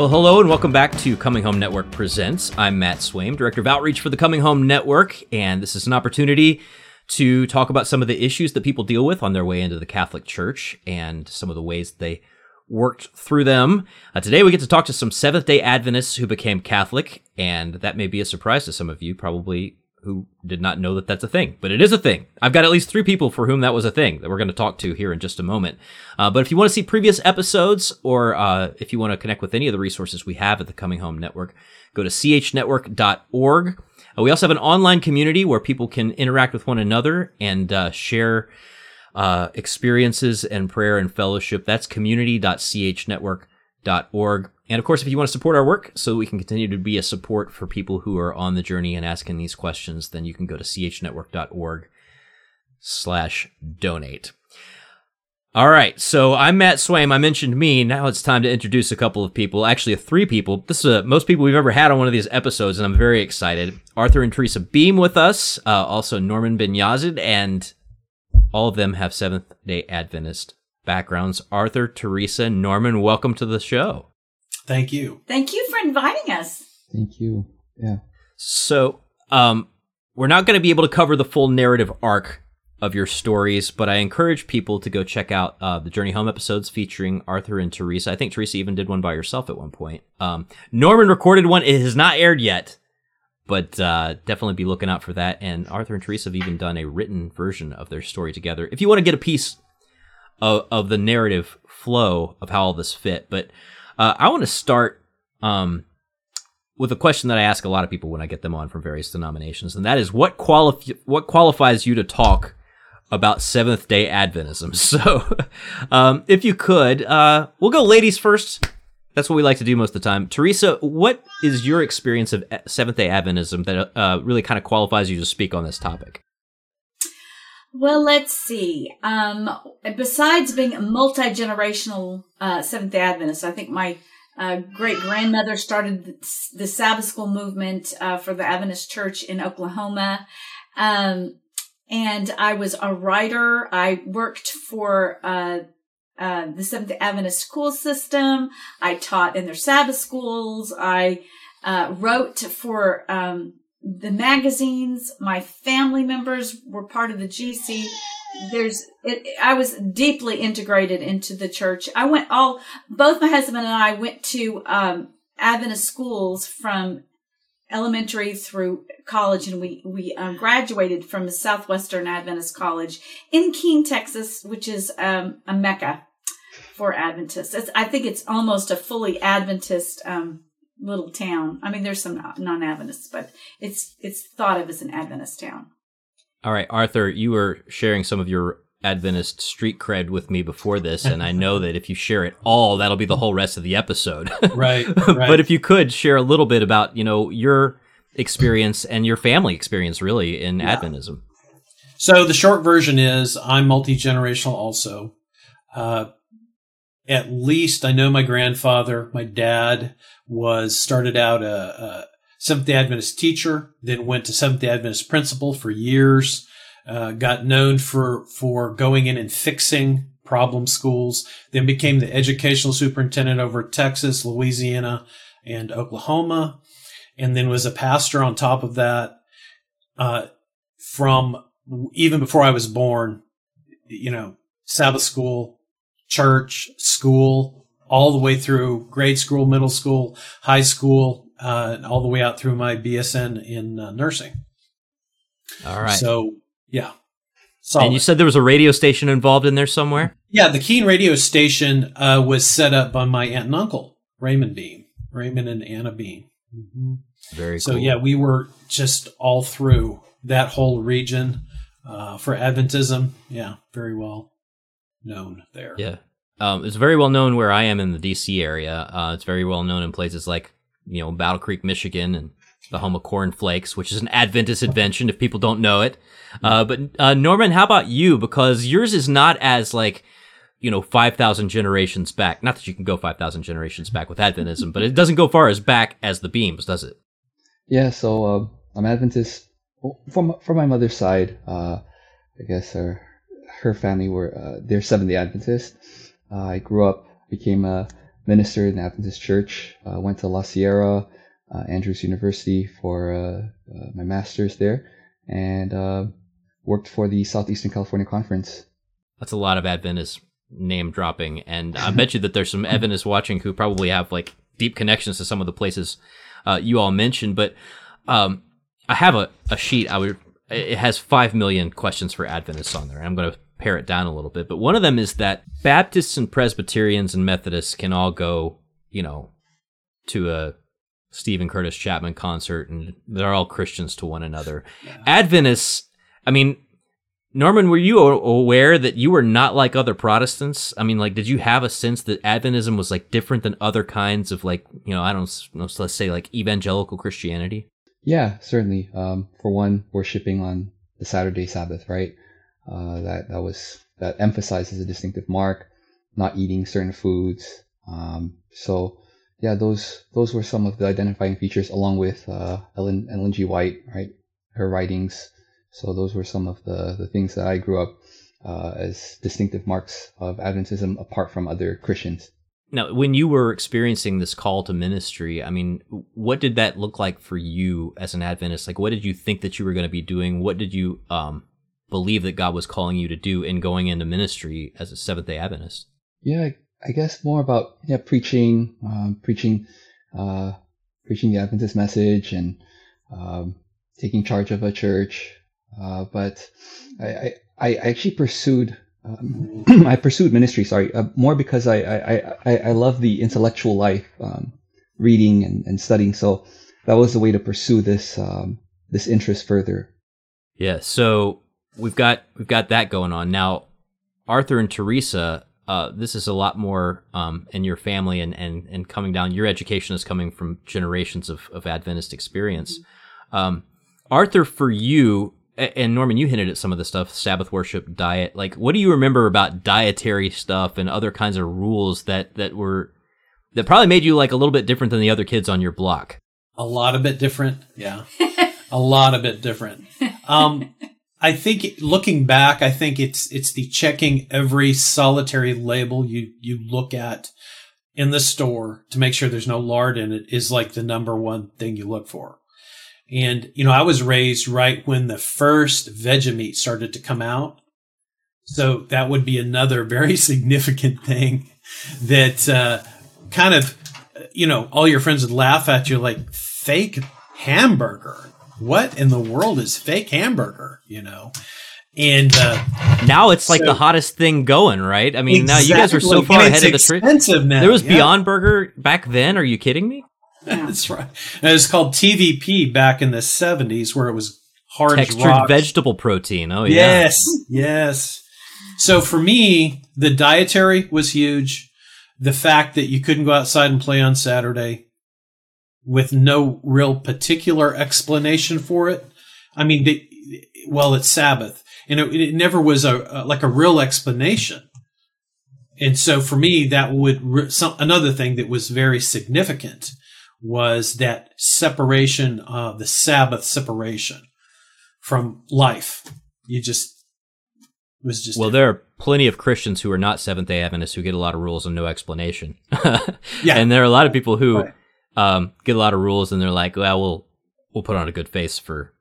Well, hello and welcome back to Coming Home Network Presents. I'm Matt Swaim, Director of Outreach for the Coming Home Network, and this is an opportunity to talk about some of the issues that people deal with on their way into the Catholic Church and some of the ways they worked through them. Uh, today we get to talk to some Seventh day Adventists who became Catholic, and that may be a surprise to some of you, probably who did not know that that's a thing, but it is a thing. I've got at least three people for whom that was a thing that we're going to talk to here in just a moment. Uh, but if you want to see previous episodes or uh, if you want to connect with any of the resources we have at the Coming Home Network, go to chnetwork.org. Uh, we also have an online community where people can interact with one another and uh, share uh, experiences and prayer and fellowship. That's community.chnetwork.org. And of course, if you want to support our work so we can continue to be a support for people who are on the journey and asking these questions, then you can go to chnetwork.org slash donate. All right, so I'm Matt Swaim. I mentioned me. Now it's time to introduce a couple of people. Actually, three people. This is a, most people we've ever had on one of these episodes, and I'm very excited. Arthur and Teresa Beem with us, uh, also Norman bin Yazid, and all of them have Seventh Day Adventist backgrounds. Arthur, Teresa, Norman, welcome to the show. Thank you. Thank you for inviting us. Thank you. Yeah. So, um, we're not going to be able to cover the full narrative arc of your stories, but I encourage people to go check out uh, the Journey Home episodes featuring Arthur and Teresa. I think Teresa even did one by herself at one point. Um, Norman recorded one. It has not aired yet, but uh, definitely be looking out for that. And Arthur and Teresa have even done a written version of their story together. If you want to get a piece of, of the narrative flow of how all this fit, but uh, I want to start um, with a question that I ask a lot of people when I get them on from various denominations, and that is what what qualifies you to talk about Seventh Day Adventism. So, um, if you could, uh, we'll go ladies first. That's what we like to do most of the time. Teresa, what is your experience of Seventh Day Adventism that uh, really kind of qualifies you to speak on this topic? Well, let's see. Um, besides being a multi generational uh, Seventh Day Adventist, I think my uh, great grandmother started the, Sabbath school movement uh, for the Adventist Church in Oklahoma. Um, and I was a writer. I worked for uh, uh, the Seventh Adventist school system. I taught in their Sabbath schools. I uh, wrote for um, the magazines. My family members were part of the GC. There's, it, I was deeply integrated into the church. I went all, both my husband and I went to, um, Adventist schools from elementary through college and we, we um, graduated from Southwestern Adventist college in Keene, Texas, which is, um, a mecca for Adventists. It's, I think it's almost a fully Adventist, um, little town. I mean, there's some non-Adventists, but it's it's thought of as an Adventist town. All right, Arthur, you were sharing some of your Adventist street cred with me before this, and I know that if you share it all, that'll be the whole rest of the episode. right, right. but if you could share a little bit about you know your experience and your family experience really in yeah. Adventism. So the short version is I'm multi generational also. Uh, at least I know my grandfather, my dad was started out a, a Seventh day Adventist teacher, then went to Seventh day Adventist principal for years, uh, got known for, for going in and fixing problem schools, then became the educational superintendent over Texas, Louisiana, and Oklahoma, and then was a pastor on top of that. Uh, from even before I was born, you know, Sabbath school, church, school, all the way through grade school, middle school, high school, uh, all the way out through my BSN in uh, nursing. All right. So, yeah. Solid. And you said there was a radio station involved in there somewhere? Yeah, the Keene radio station uh, was set up by my aunt and uncle, Raymond Beem, Raymond and Anna Beem. Mm-hmm. Very so, yeah, we were just all through that whole region uh, for Adventism. Yeah, very well known there. Yeah. Um, it's very well known where I am in the DC area. Uh, it's very well known in places like, you know, Battle Creek, Michigan and the home of Corn Flakes, which is an Adventist invention if people don't know it. Uh, but, uh, Norman, how about you? Because yours is not as like, you know, 5,000 generations back. Not that you can go 5,000 generations back with Adventism, but it doesn't go far as back as the Beems, does it? Yeah. So, uh, I'm Adventist from, from my mother's side. Uh, I guess her, her family were uh, they're Seventh Day Adventist. Uh, I grew up, became a minister in the Adventist Church. Uh, went to La Sierra, uh, Andrews University for uh, uh, my master's there, and worked for the Southeastern California Conference. That's a lot of Adventist name dropping, and I bet you that there's some Adventists watching who probably have like deep connections to some of the places you all mentioned. But um, I have a, a sheet. I would. It has five million questions for Adventists on there. I'm going to pare it down a little bit. But one of them is that Baptists and Presbyterians and Methodists can all go, you know, to a Steven Curtis Chapman concert, and they're all Christians to one another. Yeah. Adventists. I mean, Norman, were you aware that you were not like other Protestants? I mean, like, did you have a sense that Adventism was like different than other kinds of like, you know, I don't know, let's say like evangelical Christianity? Yeah, certainly. Um, for one, worshiping on the Saturday Sabbath, right? Uh, that that was that emphasizes a distinctive mark, not eating certain foods. Um, so yeah, those those were some of the identifying features, along with uh, Ellen Ellen G. White, right? Her writings so those were some of the, the things that I grew up uh, as distinctive marks of Adventism apart from other Christians. Now, when you were experiencing this call to ministry, I mean, what did that look like for you as an Adventist? Like, what did you think that you were going to be doing? What did you um, believe that God was calling you to do in going into ministry as a Seventh Day Adventist? Yeah, I guess more about yeah preaching, um, preaching, uh, preaching the Adventist message, and um, taking charge of a church, uh, but I, I, I actually pursued um, I pursued ministry. Sorry, uh, more because I, I, I, I love the intellectual life, um, reading and, and studying. So that was the way to pursue this um, this interest further. Yeah. So we've got we've got that going on now. Arthur and Teresa. Uh, this is a lot more um, in your family and, and, and coming down. Your education is coming from generations of, of Adventist experience. Um, Arthur, for you, and Norman, you hinted at some of the stuff, Sabbath worship, diet. Like, what do you remember about dietary stuff and other kinds of rules that that were that probably made you like a little bit different than the other kids on your block? A lot of bit different, yeah. a lot of bit different. Um, I think looking back, I think it's it's the checking every solitary label you you look at in the store to make sure there's no lard in it is like the number one thing you look for. And, you know, I was raised right when the first Vegemite started to come out. So that would be another very significant thing that, uh, kind of, you know, all your friends would laugh at you like fake hamburger. What in the world is fake hamburger? You know? And uh, now it's like so, the hottest thing going, right? I mean, exactly. now you guys are so far ahead of the trend. There was yeah. Beyond Burger back then. Are you kidding me? That's right. And it was called TVP back in the 70s where it was hard textured rocks. vegetable protein. Oh, yeah. Yes. Yes. So for me, the dietary was huge. The fact that you couldn't go outside and play on Saturday with no real particular explanation for it. I mean, they, well, it's Sabbath and it, it never was a, a, like a real explanation. And so for me, that would, some, another thing that was very significant was that separation of the Sabbath separation from life. You just was just well. Different. There are plenty of Christians who are not Seventh Day Adventists who get a lot of rules and no explanation. yeah, and there are a lot of people who right. Um, get a lot of rules and they're like, "Well, we'll we'll put on a good face for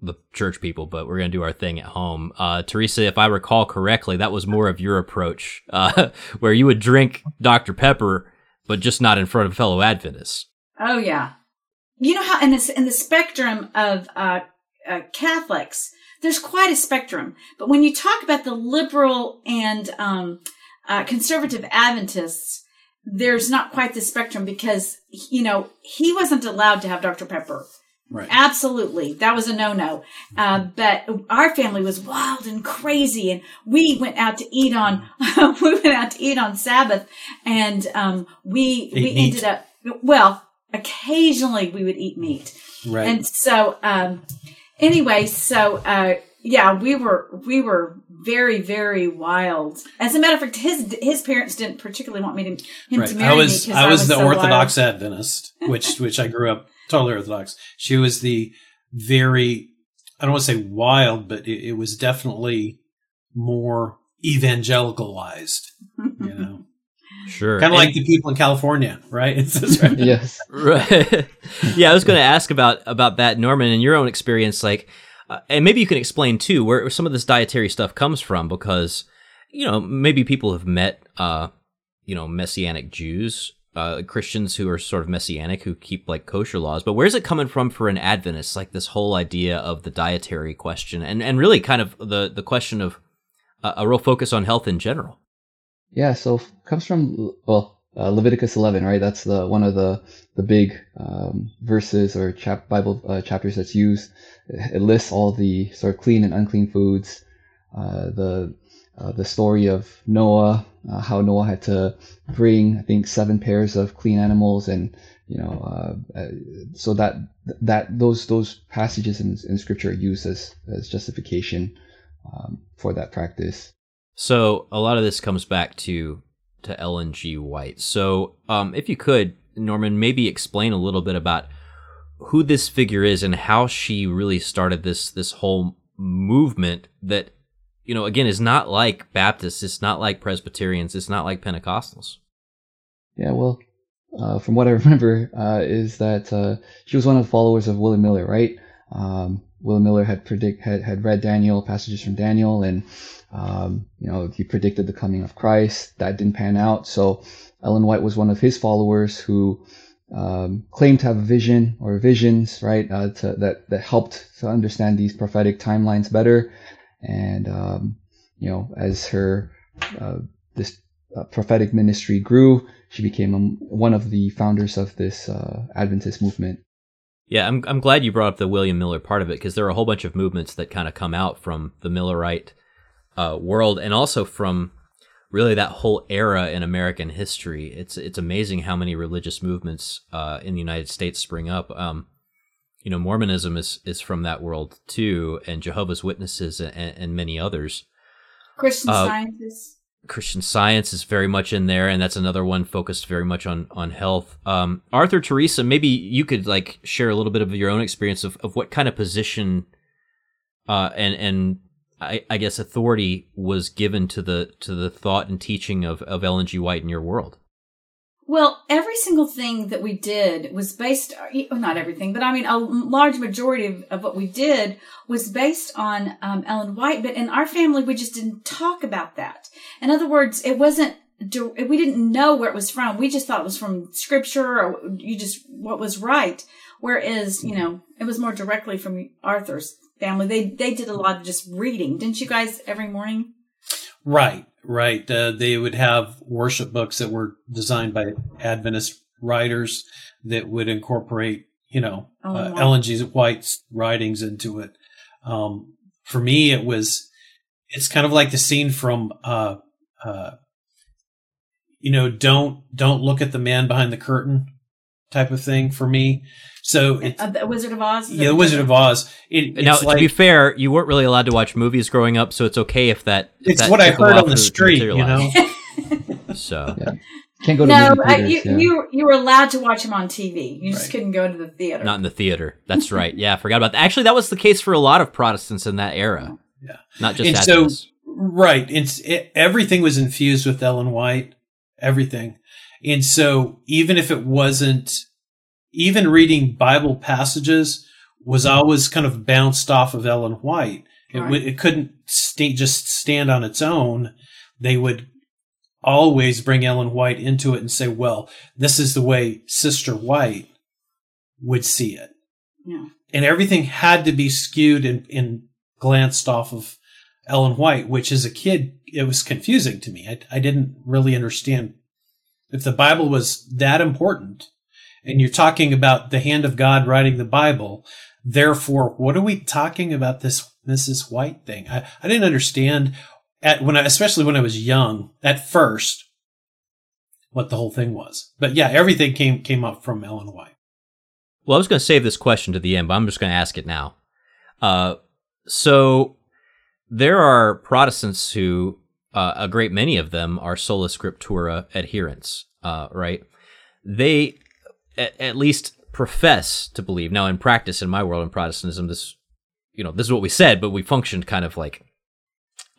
the church people, but we're going to do our thing at home." Uh, Teresa, if I recall correctly, that was more of your approach, uh, where you would drink Dr Pepper, but just not in front of fellow Adventists. Oh yeah. You know how in this in the spectrum of uh, uh, Catholics, there's quite a spectrum. But when you talk about the liberal and um, uh, conservative Adventists, there's not quite the spectrum because you know he wasn't allowed to have Dr Pepper. Right. Absolutely, that was a no-no. Uh, but our family was wild and crazy, and we went out to eat on we went out to eat on Sabbath, and um, we we ended up well occasionally we would eat meat. Right. And so, um, anyway, so, uh, yeah, we were, we were very, very wild. As a matter of fact, his, his parents didn't particularly want me to, him right. to marry I was, me. I was, I was the so Orthodox wild. Adventist, which, which I grew up totally Orthodox. She was the very, I don't want to say wild, but it, it was definitely more evangelicalized, you know? Sure. Kind of like the people in California, right? Right. yes. Right. yeah, I was going to ask about about that, Norman, and your own experience. Like, uh, and maybe you can explain too where some of this dietary stuff comes from, because you know maybe people have met, uh, you know, messianic Jews, uh, Christians who are sort of messianic who keep like kosher laws. But where's it coming from for an Adventist? Like this whole idea of the dietary question, and and really kind of the the question of uh, a real focus on health in general. Yeah, so comes from well uh, Leviticus 11, right? That's the one of the the big um, verses or chap Bible uh, chapters that's used. It lists all the sort of clean and unclean foods. Uh, the uh, the story of Noah, uh, how Noah had to bring I think seven pairs of clean animals, and you know, uh, uh, so that that those those passages in, in Scripture are used as as justification um, for that practice. So a lot of this comes back to to Ellen G. White. So um, if you could, Norman, maybe explain a little bit about who this figure is and how she really started this this whole movement that you know again is not like Baptists, it's not like Presbyterians, it's not like Pentecostals. Yeah, well, uh, from what I remember, uh, is that uh, she was one of the followers of William Miller, right? Um, William Miller had predict had, had read Daniel passages from Daniel, and um, you know he predicted the coming of Christ. That didn't pan out, so Ellen White was one of his followers who um, claimed to have a vision or visions, right? Uh, to, that that helped to understand these prophetic timelines better, and um, you know as her uh, this uh, prophetic ministry grew, she became um, one of the founders of this uh, Adventist movement. Yeah, I'm I'm glad you brought up the William Miller part of it because there are a whole bunch of movements that kind of come out from the Millerite uh, world and also from really that whole era in American history. It's it's amazing how many religious movements uh, in the United States spring up. Um, you know, Mormonism is is from that world too, and Jehovah's Witnesses and, and many others. Christian Uh, scientists. Christian Science is very much in there, and that's another one focused very much on on health. Um, Arthur Teresa, maybe you could like share a little bit of your own experience of, of what kind of position, uh, and and I, I guess authority was given to the to the thought and teaching of of Ellen G. White in your world. Well, every single thing that we did was based, not everything, but I mean, a large majority of, of what we did was based on um, Ellen White. But in our family, we just didn't talk about that. In other words, it wasn't, we didn't know where it was from. We just thought it was from scripture or you just, what was right. Whereas, you know, it was more directly from Arthur's family. They, they did a lot of just reading. Didn't you guys every morning? Right, right. Uh, they would have worship books that were designed by Adventist writers that would incorporate, you know, Oh, uh, wow. Ellen G. White's writings into it. Um, for me, it was, it's kind of like the scene from, uh, uh, you know, don't don't look at the man behind the curtain, type of thing for me. So it, Uh, the Wizard of Oz? yeah, the Wizard of Oz. It, it's now, like, to be fair, you weren't really allowed to watch movies growing up, so it's okay if that. if it's that what I heard on the street, you know. So Yeah. Can't go to No, movie theaters, you, yeah. you you were allowed to watch him on TV. You just Right. couldn't go to the theater. not in the theater. That's right. Yeah, I forgot about that. Actually, that was the case for a lot of Protestants in that era. Yeah. Not just And so- Right. It's it, everything was infused with Ellen White, everything. And so even if it wasn't, even reading Bible passages was mm-hmm. always kind of bounced off of Ellen White. It, Right. it couldn't just stand on its own. They would always bring Ellen White into it and say, well, this is the way Sister White would see it. Yeah. And everything had to be skewed and, and glanced off of Ellen White, which as a kid, it was confusing to me. I, I didn't really understand if the Bible was that important and you're talking about the hand of God writing the Bible. Therefore, what are we talking about this Mrs. White thing? I, I didn't understand at when I, especially when I was young at first, what the whole thing was. But yeah, everything came, came up from Ellen White. Well, I was going to save this question to the end, but I'm just going to ask it now. Uh, so there are Protestants who, uh, a great many of them, are sola scriptura adherents, uh, right? They at, at least profess to believe. Now, in practice, in my world, in Protestantism, this, you know, this is what we said, but we functioned kind of like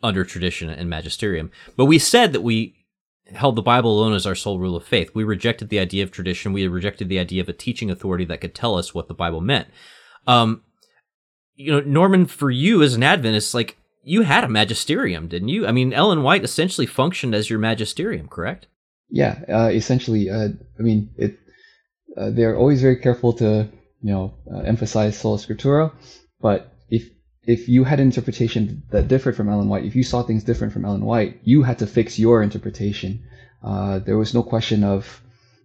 under tradition and magisterium. But we said that we held the Bible alone as our sole rule of faith. We rejected the idea of tradition. We rejected the idea of a teaching authority that could tell us what the Bible meant. Um, you know, Norman, for you as an Adventist, like you had a magisterium, didn't you? I mean, Ellen White essentially functioned as your magisterium, correct? Yeah, uh, essentially. Uh, I mean, it. Uh, they're always very careful to, you know, uh, emphasize sola scriptura, but if if you had an interpretation that differed from Ellen White, if you saw things different from Ellen White, you had to fix your interpretation. Uh, there was no question of,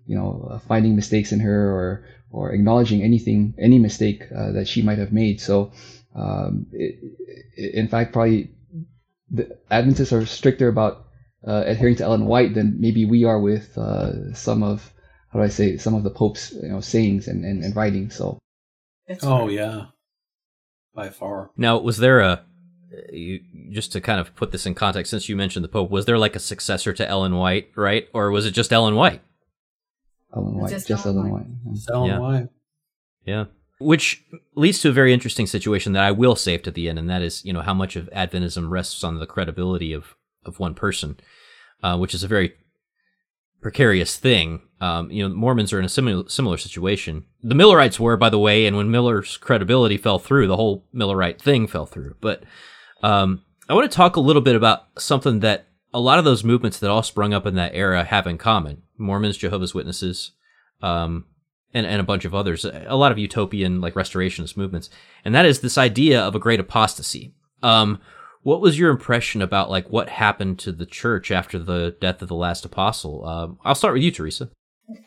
you know, uh, finding mistakes in her or or acknowledging anything, any mistake that she might have made. So, um, it, it, in fact, probably the Adventists are stricter about uh, adhering to Ellen White than maybe we are with uh, some of how do I say some of the Pope's you know sayings and, and, and writings. So. That's oh right. yeah by far. Now, was there a you, just to kind of put this in context, since you mentioned the Pope, was there like a successor to Ellen White, right, or was it just Ellen White? Ellen White, just, just Ellen White. White. Ellen yeah. White. Yeah. Which leads to a very interesting situation that I will save to the end, and that is, you know, how much of Adventism rests on the credibility of of one person, uh, which is a very precarious thing. Um, you know, Mormons are in a similar similar situation. The Millerites were, by the way, and when Miller's credibility fell through, the whole Millerite thing fell through. But um, I want to talk a little bit about something that a lot of those movements that all sprung up in that era have in common: Mormons, Jehovah's Witnesses, um, and and a bunch of others. A lot of utopian like restorationist movements, and that is this idea of a great apostasy. Um, what was your impression about like what happened to the church after the death of the last apostle? Um, I'll start with you, Teresa.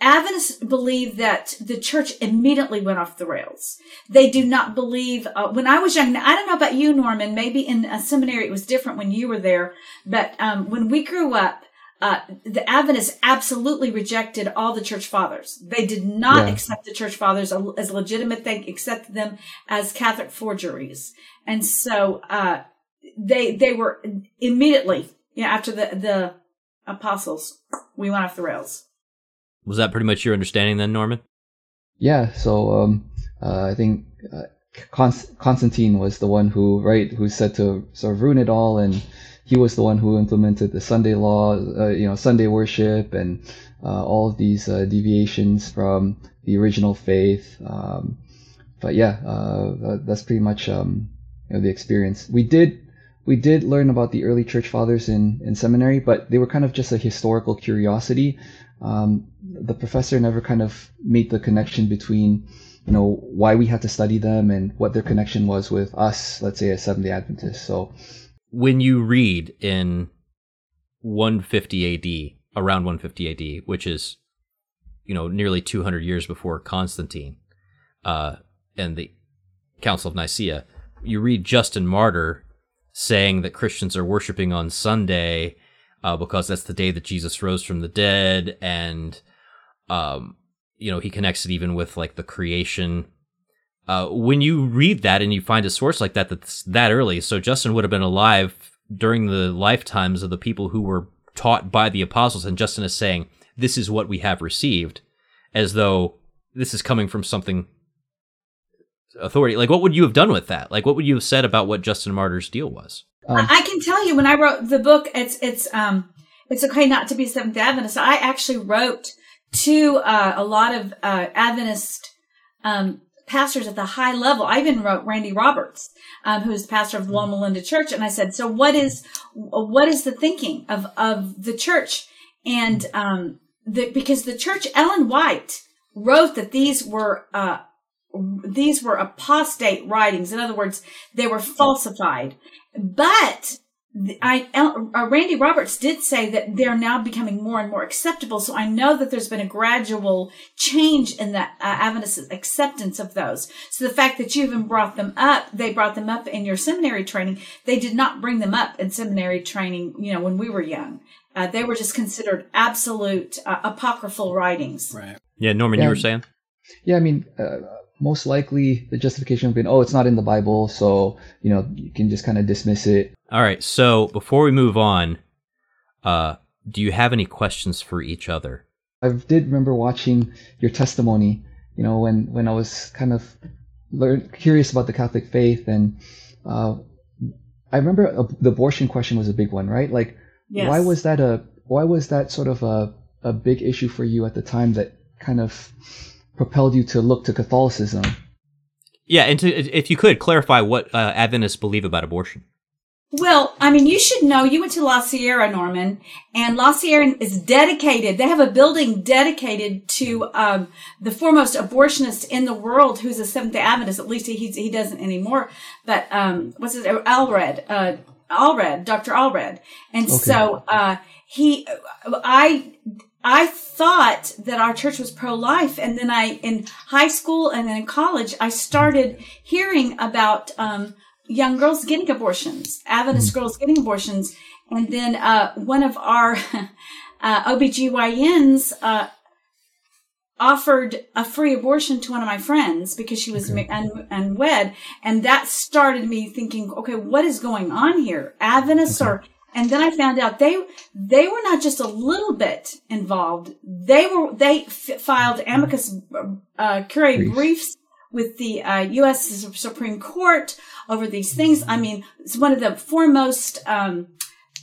Adventists believe that the church immediately went off the rails. They do not believe. Uh, when I was young, I don't know about you, Norman. Maybe in a seminary it was different when you were there, but um, when we grew up, uh, the Adventists absolutely rejected all the church fathers. They did not yeah. accept the church fathers as legitimate. They accepted them as Catholic forgeries, and so uh, they they were immediately yeah after the the apostles we went off the rails. Was that pretty much your understanding then, Norman? Yeah. So um, uh, I think uh, Const- Constantine was the one who right who said to sort of ruin it all, and he was the one who implemented the Sunday law, uh, you know, Sunday worship, and uh, all of these uh, deviations from the original faith. Um, but yeah, uh, that's pretty much um, you know, the experience. We did we did learn about the early church fathers in, in seminary, but they were kind of just a historical curiosity. Um, the professor never kind of made the connection between, you know, why we had to study them and what their connection was with us, let's say as Seventh day Adventists. So when you read in 150 AD, around 150 AD, which is, you know, nearly 200 years before Constantine, uh, and the Council of Nicaea, you read Justin Martyr saying that Christians are worshiping on Sunday uh, because that's the day that Jesus rose from the dead, and um, you know he connects it even with like the creation. Uh, when you read that and you find a source like that that's that early, so Justin would have been alive during the lifetimes of the people who were taught by the apostles, and Justin is saying this is what we have received, as though this is coming from something authority. Like, what would you have done with that? Like, what would you have said about what Justin Martyr's deal was? Um, I can tell you when I wrote the book, it's it's um it's okay not to be Seventh Adventist. I actually wrote to uh, a lot of uh, Adventist um, pastors at the high level. I even wrote Randy Roberts, um, who's the pastor of the Loma Linda Church, and I said, "So what is what is the thinking of of the church?" And um, the, because the church, Ellen White wrote that these were uh, these were apostate writings. In other words, they were falsified. But I, uh, Randy Roberts did say that they're now becoming more and more acceptable. So I know that there's been a gradual change in the uh, Adventist acceptance of those. So the fact that you even brought them up, they brought them up in your seminary training. They did not bring them up in seminary training, you know, when we were young. Uh, they were just considered absolute uh, apocryphal writings. Right. Yeah, Norman, yeah. you were saying? Yeah, I mean, uh, most likely the justification would be, oh, it's not in the Bible, so you know you can just kind of dismiss it. All right. So before we move on, uh, do you have any questions for each other? I did remember watching your testimony. You know, when when I was kind of learn, curious about the Catholic faith, and uh, I remember a, the abortion question was a big one, right? Like, yes. why was that a why was that sort of a a big issue for you at the time that kind of propelled you to look to Catholicism? Yeah, and to, if you could clarify what uh, Adventists believe about abortion. Well, I mean, you should know you went to La Sierra, Norman, and La Sierra is dedicated. They have a building dedicated to um, the foremost abortionist in the world, who's a Seventh Day Adventist. At least he he doesn't anymore. But um, what's his Allred? Uh, Allred, Dr. Allred, and okay. so uh, he, I. I thought that our church was pro-life, and then I, in high school and then in college, I started hearing about um, young girls getting abortions, Adventist mm girls getting abortions. And then uh, one of our uh, OBGYNs uh, offered a free abortion to one of my friends because she was okay. un- unwed. And that started me thinking, okay, what is going on here? Adventists okay. are, and then I found out they, they were not just a little bit involved. They were, they f- filed amicus uh, curiae briefs. briefs with the uh, U.S. Supreme Court over these things. I mean, it's one of the foremost um,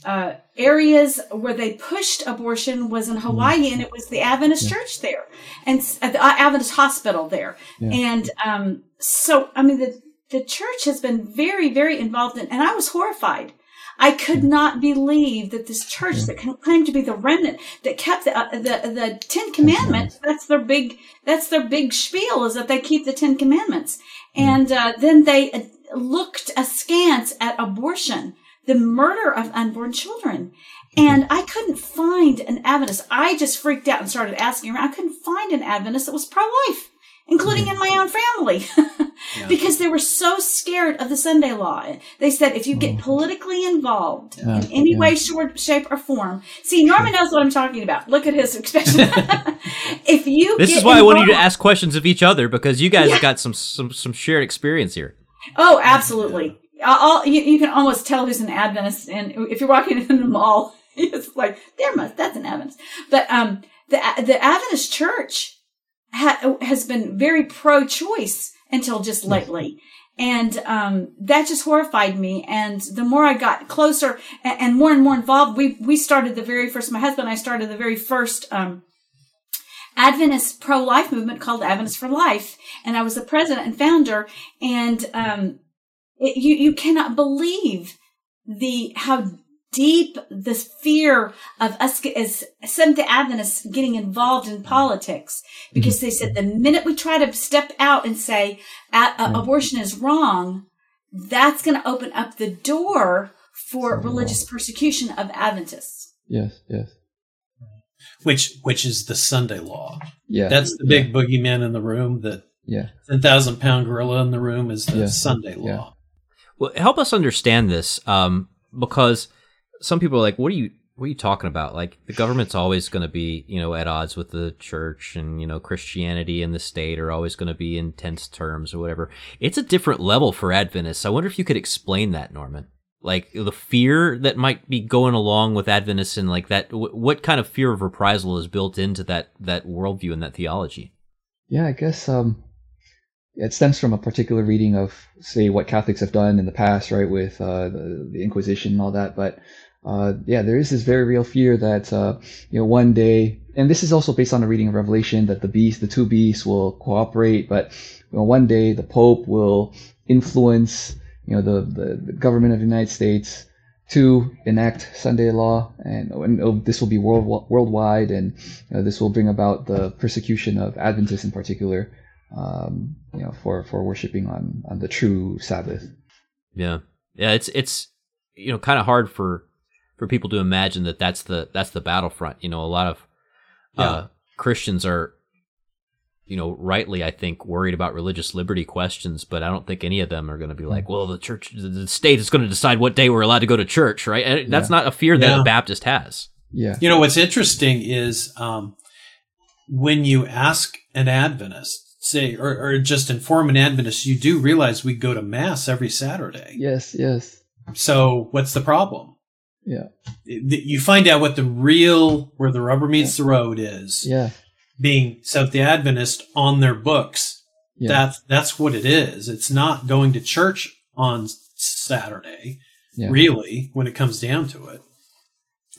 uh, areas where they pushed abortion was in Hawaii, and it was the Adventist yeah. Church there, and uh, the Adventist Hospital there, yeah. and um, so I mean the the church has been very very involved in, and I was horrified I could not believe that this church that claimed to be the remnant that kept the, uh, the, the Ten Commandments, that's their big, that's their big spiel is that they keep the Ten Commandments. And, uh, then they uh, looked askance at abortion, the murder of unborn children. And I couldn't find an Adventist. I just freaked out and started asking around. I couldn't find an Adventist that was pro-life including in my own family, yeah. because they were so scared of the Sunday law. They said if you get mm. politically involved in any yeah. way, shape, or form, see, Norman knows what I'm talking about. Look at his expression. if you, this is why involved, I wanted you to ask questions of each other because you guys have got some some some shared experience here. Oh, absolutely. I'll, you, you, can almost tell who's an Adventist, and if you're walking in the mall, it's like there must that's an Adventist. But um, the the Adventist Church ha- has been very pro-choice until just lately. And um, that just horrified me. And the more I got closer and, and, more and more involved, we we started the very first. My husband and I started the very first um, Adventist pro-life movement called Adventist for Life, and I was the president and founder. And um, it, you you cannot believe the how deep this fear of us as Seventh day Adventists getting involved in politics because mm-hmm. they said the minute we try to step out and say uh, abortion is wrong, that's going to open up the door for religious persecution of Adventists. Yes, yes. Which which is the Sunday law. Yeah, that's the big yeah. boogeyman in the room. That yeah, ten thousand pound gorilla in the room is the yeah. Sunday law. Yeah. Well, help us understand this, um, because some people are like, "What are you? What are you talking about? Like the government's always going to be, you know, at odds with the church, and you know, Christianity and the state are always going to be in tense terms or whatever." It's a different level for Adventists. I wonder if you could explain that, Norman. Like the fear that might be going along with Adventists, and like that, what kind of fear of reprisal is built into that that worldview and that theology? Yeah, I guess um, it stems from a particular reading of, say, what Catholics have done in the past, right, with uh, the, the Inquisition and all that. But uh, yeah, there is this very real fear that uh, you know one day, and this is also based on a reading of Revelation that the beast, the two beasts, will cooperate, but you know, one day the Pope will influence you know the, the, the government of the United States to enact Sunday law, and, and oh, this will be world, worldwide, and you know, this will bring about the persecution of Adventists in particular, um, you know, for for worshiping on on the true Sabbath. Yeah, yeah, it's it's you know kind of hard for for people to imagine that that's the that's the battlefront. You know, a lot of uh, yeah. Christians are, you know, rightly I think worried about religious liberty questions, but I don't think any of them are going to be like, well, the church, the state is going to decide what day we're allowed to go to church, right? And that's yeah. not a fear that yeah. a Baptist has. Yeah. You know what's interesting is um, when you ask an Adventist, say, or, or just inform an Adventist, you do realize we go to mass every Saturday. Yes, yes. So what's the problem? Yeah. You find out what the real, where the rubber meets the road is. Yeah. Being Seventh Adventist on their books. Yeah. That's, that's what it is. It's not going to church on Saturday, yeah. really, when it comes down to it.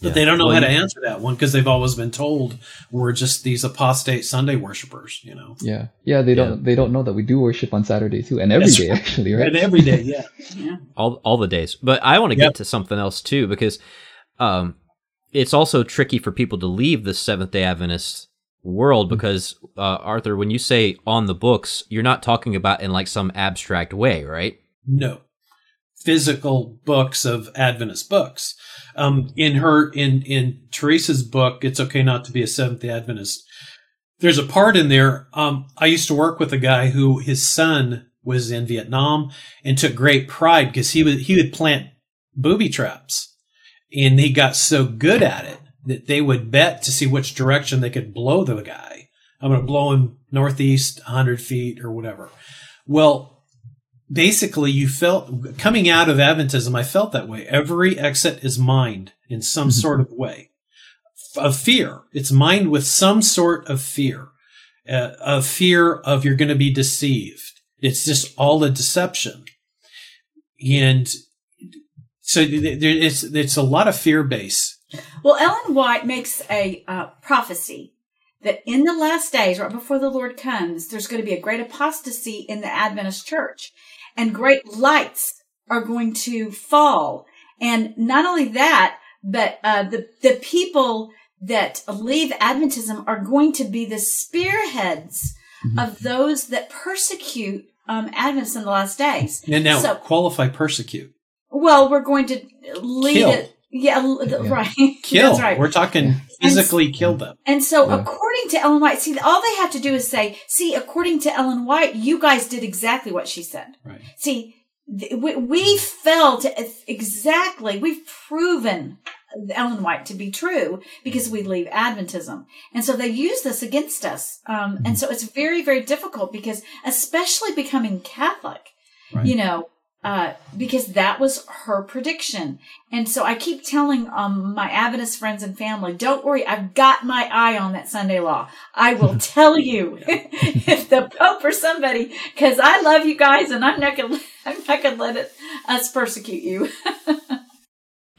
But Yeah. they don't know Well, how to answer that one because they've always been told we're just these apostate Sunday worshipers, you know. Yeah, yeah. They don't they don't know that we do worship on Saturday too, and every That's day right. actually, right? And every day, yeah. Yeah. all all the days. But I want to Yep. get to something else too because um it's also tricky for people to leave the Seventh Day Adventist world because uh, Arthur, when you say on the books, you're not talking about in like some abstract way, right? No. Physical books of Adventist books. Um, in her, in, in Teresa's book, It's Okay Not to Be a Seventh Adventist, there's a part in there. Um, I used to work with a guy who his son was in Vietnam and took great pride because he would, he would plant booby traps and he got so good at it that they would bet to see which direction they could blow the guy. I'm going to blow him northeast 100 feet or whatever. Well, basically you felt coming out of Adventism, I felt that way. Every exit is mined in some sort of way of fear. It's mined with some sort of fear, uh, of fear of you're going to be deceived. It's just all a deception. And so th- there- it's, it's a lot of fear base. Well, Ellen White makes a uh, prophecy that in the last days, right before the Lord comes, there's going to be a great apostasy in the Adventist church and great lights are going to fall. And not only that, but uh, the, the people that leave Adventism are going to be the spearheads of those that persecute um, Adventists in the last days. And now So- qualify persecute. Well, we're going to lead Kill. it. Yeah, l- Yeah. right. Kill. That's right. We're talking physically kill them. And so, Yeah. according to Ellen White, see, all they have to do is say, see, according to Ellen White, you guys did exactly what she said. Right. See, th- we, we fell to exactly, we've proven Ellen White to be true because we leave Adventism. And so they use this against us. Um, and so it's very, very difficult because, especially becoming Catholic, Right. you know, uh, because that was her prediction. And so I keep telling um, my Adventist friends and family, don't worry, I've got my eye on that Sunday law. I will tell you if the Pope or somebody, because I love you guys, and I'm not gonna, I'm not gonna let it us persecute you.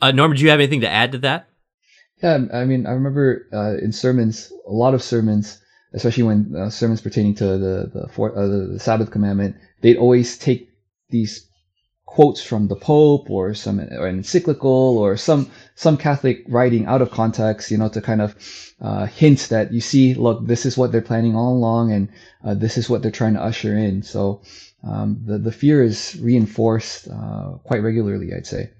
Uh, Norman, do you have anything to add to that? Yeah, I mean, I remember uh, in sermons, a lot of sermons, especially when uh, sermons pertaining to the the, four, uh, the the Sabbath commandment, they'd always take these quotes from the Pope or some or an encyclical or some some Catholic writing out of context, you know, to kind of uh, hint that you see, look, this is what they're planning all along, and uh, this is what they're trying to usher in. So um, the the fear is reinforced uh, quite regularly, I'd say.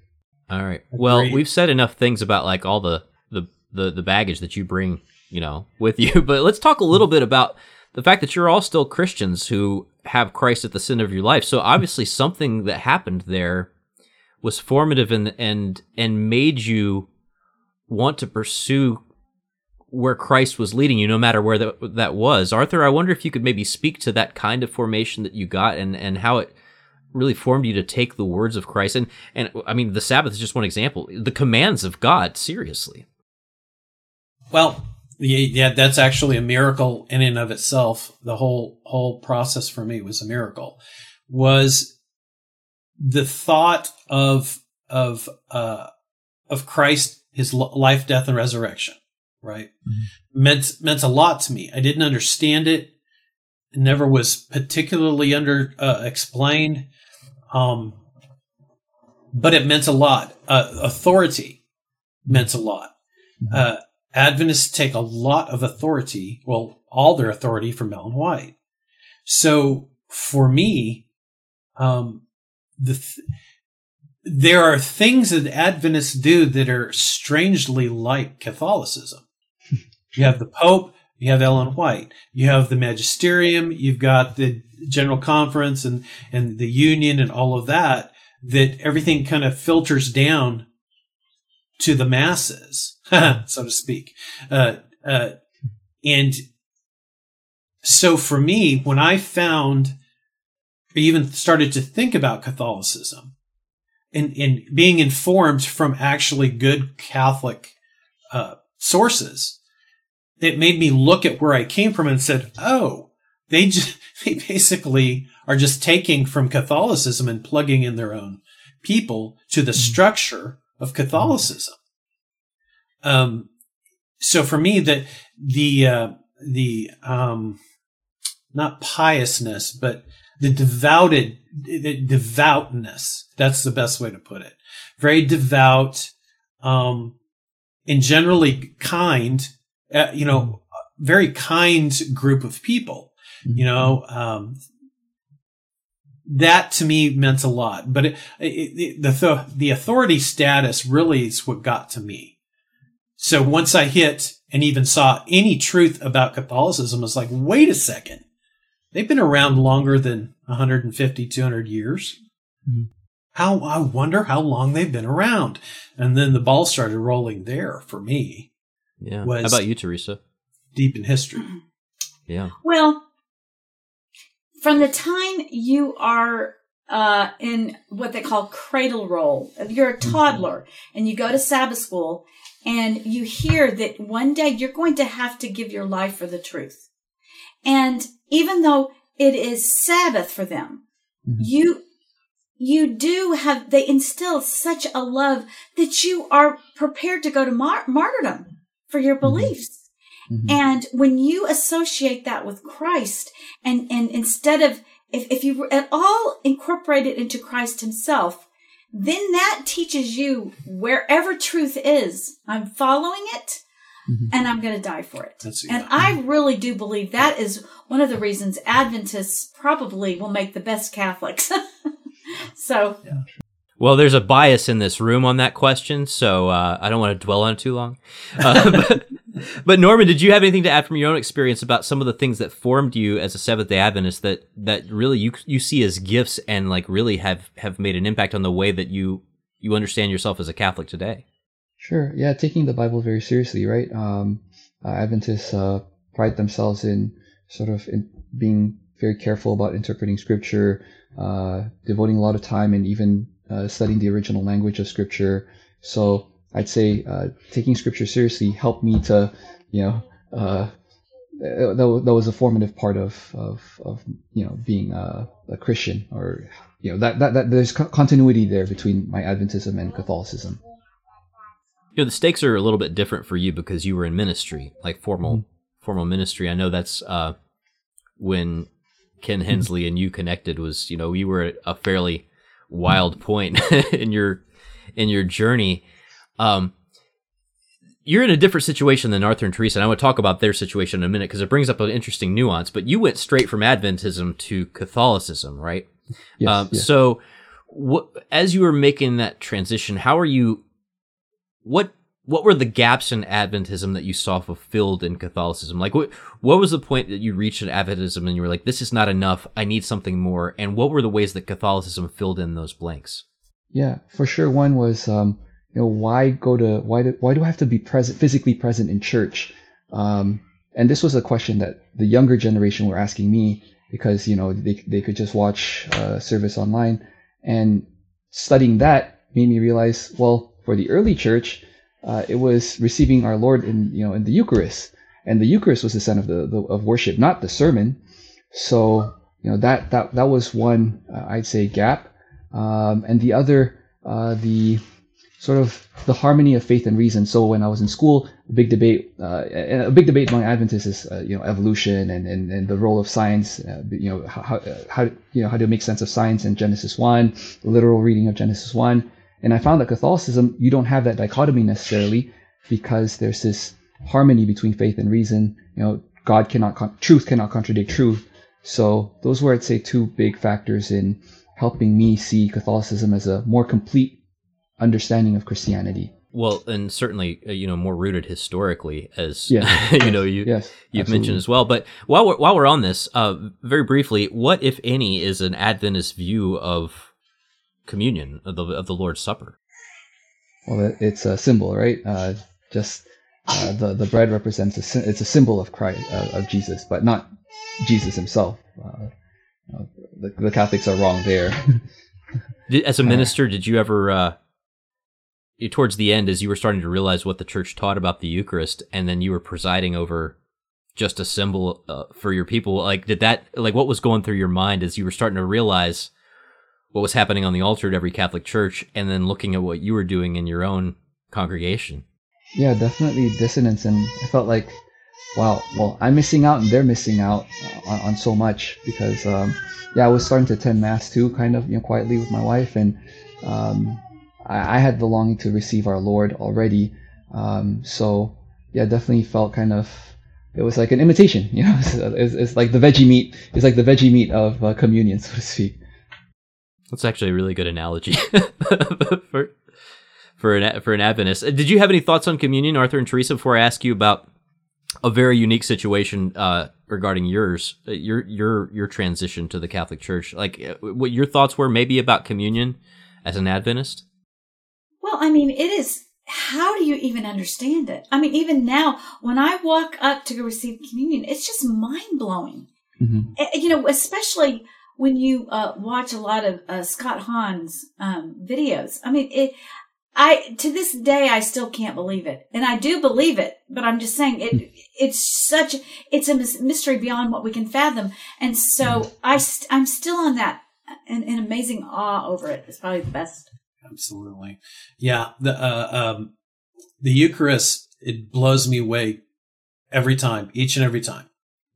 All right. Well, Agreed. we've said enough things about like all the, the the the baggage that you bring, you know, with you. But let's talk a little bit about the fact that you're all still Christians who have Christ at the center of your life. So obviously, something that happened there was formative and and and made you want to pursue where Christ was leading you, no matter where that that was. Arthur, I wonder if you could maybe speak to that kind of formation that you got and and how it really formed you to take the words of Christ and and I mean the Sabbath is just one example. The commands of God seriously. Well, yeah, yeah, that's actually a miracle in and of itself. The whole whole process for me was a miracle. Was the thought of of uh, of Christ, His life, death, and resurrection, right? meant meant a lot to me. I didn't understand it. It never was particularly under uh, explained, um, but it meant a lot. Uh, authority meant a lot. Uh, Adventists take a lot of authority, well, all their authority from Ellen White. So for me, um, the th- there are things that Adventists do that are strangely like Catholicism. you have the Pope, you have Ellen White, you have the Magisterium, you've got the General Conference and, and the Union and all of that, that everything kind of filters down to the masses, so to speak. Uh, uh, and so for me, when I found, or even started to think about Catholicism and, and being informed from actually good Catholic uh, sources, it made me look at where I came from and said, oh, they just, they basically are just taking from Catholicism and plugging in their own people to the structure of Catholicism. um, so for me, the the uh, the um, not piousness, but the devoted the devoutness. That's the best way to put it. Very devout, um, and generally kind. Uh, you know, very kind group of people. You know, um, that to me meant a lot. But it, it, the the authority status really is what got to me. So once I hit and even saw any truth about Catholicism, I was like, wait a second, they've been around longer than 150, 200 years. Mm-hmm. How I wonder how long they've been around. And then the ball started rolling there for me. Yeah. how about you, Teresa? Deep in history. Yeah. Well, from the time you are uh, in what they call cradle roll, if you're a mm-hmm. toddler and you go to Sabbath school and you hear that one day you're going to have to give your life for the truth. And even though it is Sabbath for them, mm-hmm. you you do have they instill such a love that you are prepared to go to mar- martyrdom for your mm-hmm. beliefs. Mm-hmm. And when you associate that with Christ and, and instead of, if, if you at all incorporate it into Christ himself, then that teaches you wherever truth is, I'm following it mm-hmm. and I'm going to die for it. That's, yeah. And I really do believe that is one of the reasons Adventists probably will make the best Catholics. so. Yeah. Well, there's a bias in this room on that question, so uh, I don't want to dwell on it too long. Uh, but, but Norman, did you have anything to add from your own experience about some of the things that formed you as a Seventh Day Adventist that that really you you see as gifts and like really have have made an impact on the way that you you understand yourself as a Catholic today? Sure. Yeah, taking the Bible very seriously, right? Um, uh, Adventists uh, pride themselves in sort of in being very careful about interpreting Scripture, uh, devoting a lot of time and even uh, studying the original language of Scripture. So I'd say uh, taking scripture seriously helped me to, you know, uh, that, that was a formative part of, of, of you know, being a, a Christian or, you know, that, that, that there's continuity there between my Adventism and Catholicism. You know, the stakes are a little bit different for you because you were in ministry, like formal, mm-hmm. formal ministry. I know that's, uh, when Ken mm-hmm. Hensley and you connected was, you know, you were at a fairly wild point in your, in your journey um, you're in a different situation than Arthur and Teresa, and I want to talk about their situation in a minute because it brings up an interesting nuance. But you went straight from Adventism to Catholicism, right? Yes, um, yes. So, what, as you were making that transition, how are you? What what were the gaps in Adventism that you saw fulfilled in Catholicism? Like, what what was the point that you reached in Adventism and you were like, "This is not enough. I need something more." And what were the ways that Catholicism filled in those blanks? Yeah, for sure. One was um, you know, why go to why do why do I have to be present physically present in church? Um, and this was a question that the younger generation were asking me because you know they they could just watch uh, service online, and studying that made me realize, well, for the early church, uh, it was receiving our Lord in you know in the Eucharist, and the Eucharist was the center of the, the of worship, not the sermon. So you know that that that was one uh, I'd say gap, um, and the other uh, the sort of the harmony of faith and reason. So when I was in school, a big debate, uh, a big debate among Adventists is, uh, you know, evolution and, and, and the role of science, uh, you know, how, how, you know, how to make sense of science in Genesis 1, the literal reading of Genesis 1. And I found that Catholicism, you don't have that dichotomy necessarily because there's this harmony between faith and reason. You know, God cannot, con- truth cannot contradict truth. So those were, I'd say, two big factors in helping me see Catholicism as a more complete understanding of Christianity. Well, and certainly, uh, you know, more rooted historically, as yes. you know, you yes, you've absolutely. mentioned as well. But while we're while we're on this, uh, very briefly, what if any is an Adventist view of communion of the of the Lord's Supper? Well, it's a symbol, right? Uh, just uh, the the bread represents a it's a symbol of Christ uh, of Jesus, but not Jesus himself. Uh, the, the Catholics are wrong there. As a minister, did you ever towards the end as you were starting to realize what the church taught about the Eucharist, and then you were presiding over just a symbol uh, for your people. Like, did that like what was going through your mind as you were starting to realize what was happening on the altar at every Catholic church, and then looking at what you were doing in your own congregation? Yeah, definitely dissonance, and I felt like, wow, well, I'm missing out, and they're missing out on, on so much because, um, yeah, I was starting to attend mass too, kind of, you know, quietly with my wife, and um, I, I had the longing to receive our Lord already. Um, so yeah, definitely felt kind of it was like an imitation, you know. It's, it's like the veggie meat. It's like the veggie meat of uh, communion, so to speak. That's actually a really good analogy for for an for an Adventist. Did you have any thoughts on communion, Arthur and Teresa? Before I ask you about a very unique situation uh, regarding yours, uh, your your your transition to the Catholic Church, like uh, what your thoughts were, maybe about communion as an Adventist. Well, I mean, it is. How do you even understand it? I mean, even now, when I walk up to go receive communion, it's just mind blowing. Mm-hmm. You know, especially when you uh, watch a lot of uh, Scott Hahn's um, videos. I mean, it. I to this day I still can't believe it, and I do believe it, but I'm just saying it. It's such it's a mystery beyond what we can fathom, and so I st- I'm still on that an, an amazing awe over it. It's probably the best. Absolutely, yeah. The uh, um, the Eucharist it blows me away every time, each and every time,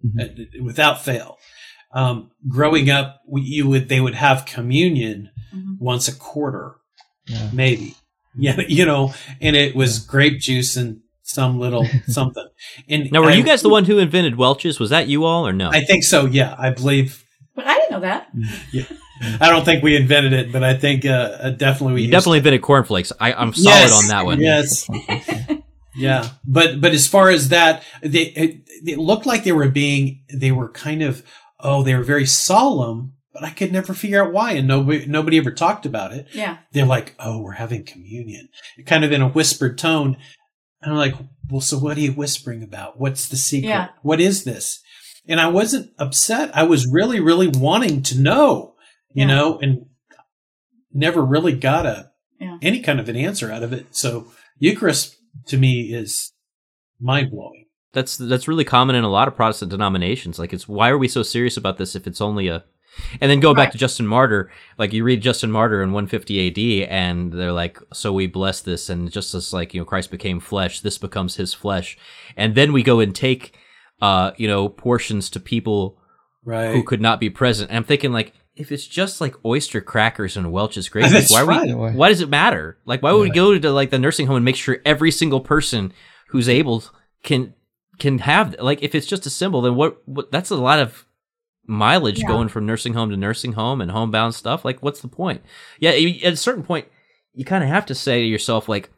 Mhm. uh, without fail. Um, growing up, we, you would they would have communion Mhm. once a quarter, Yeah. maybe. Yeah, you know, and it was grape juice and some little something. And Now, were I- you guys the one who invented Welch's? Was that you all or no? I think so. Yeah, I believe. But I didn't know that. I don't think we invented it, but I think uh, uh, definitely we you used definitely invented cornflakes. I, I'm solid Yes. on that one. Yes. Yeah, but but as far as that, they it, it looked like they were being they were kind of oh they were very solemn, but I could never figure out why, and nobody nobody ever talked about it. Yeah. They're like, oh, we're having communion, kind of in a whispered tone, and I'm like, well, so what are you whispering about? What's the secret? Yeah. What is this? And I wasn't upset. I was really really wanting to know, you Yeah. know, and never really got a Yeah. any kind of an answer out of it. So Eucharist to me is mind blowing. That's that's really common in a lot of Protestant denominations. Like, it's why are we so serious about this if it's only a and then go back to Justin Martyr, like you read Justin Martyr in 150 AD, and they're like, "So we bless this," and just as like you know, Christ became flesh, this becomes His flesh, and then we go and take, uh, you know, portions to people Right. who could not be present. And I'm thinking like, if it's just like oyster crackers and Welch's grape, That's why right. we? Why? Why does it matter? Like, why would we go to like the nursing home and make sure every single person who's able can can have like if it's just a symbol, then what? what that's a lot of mileage Yeah. going from nursing home to nursing home and homebound stuff. Like, what's the point? Yeah, you, at a certain point, you kind of have to say to yourself, like,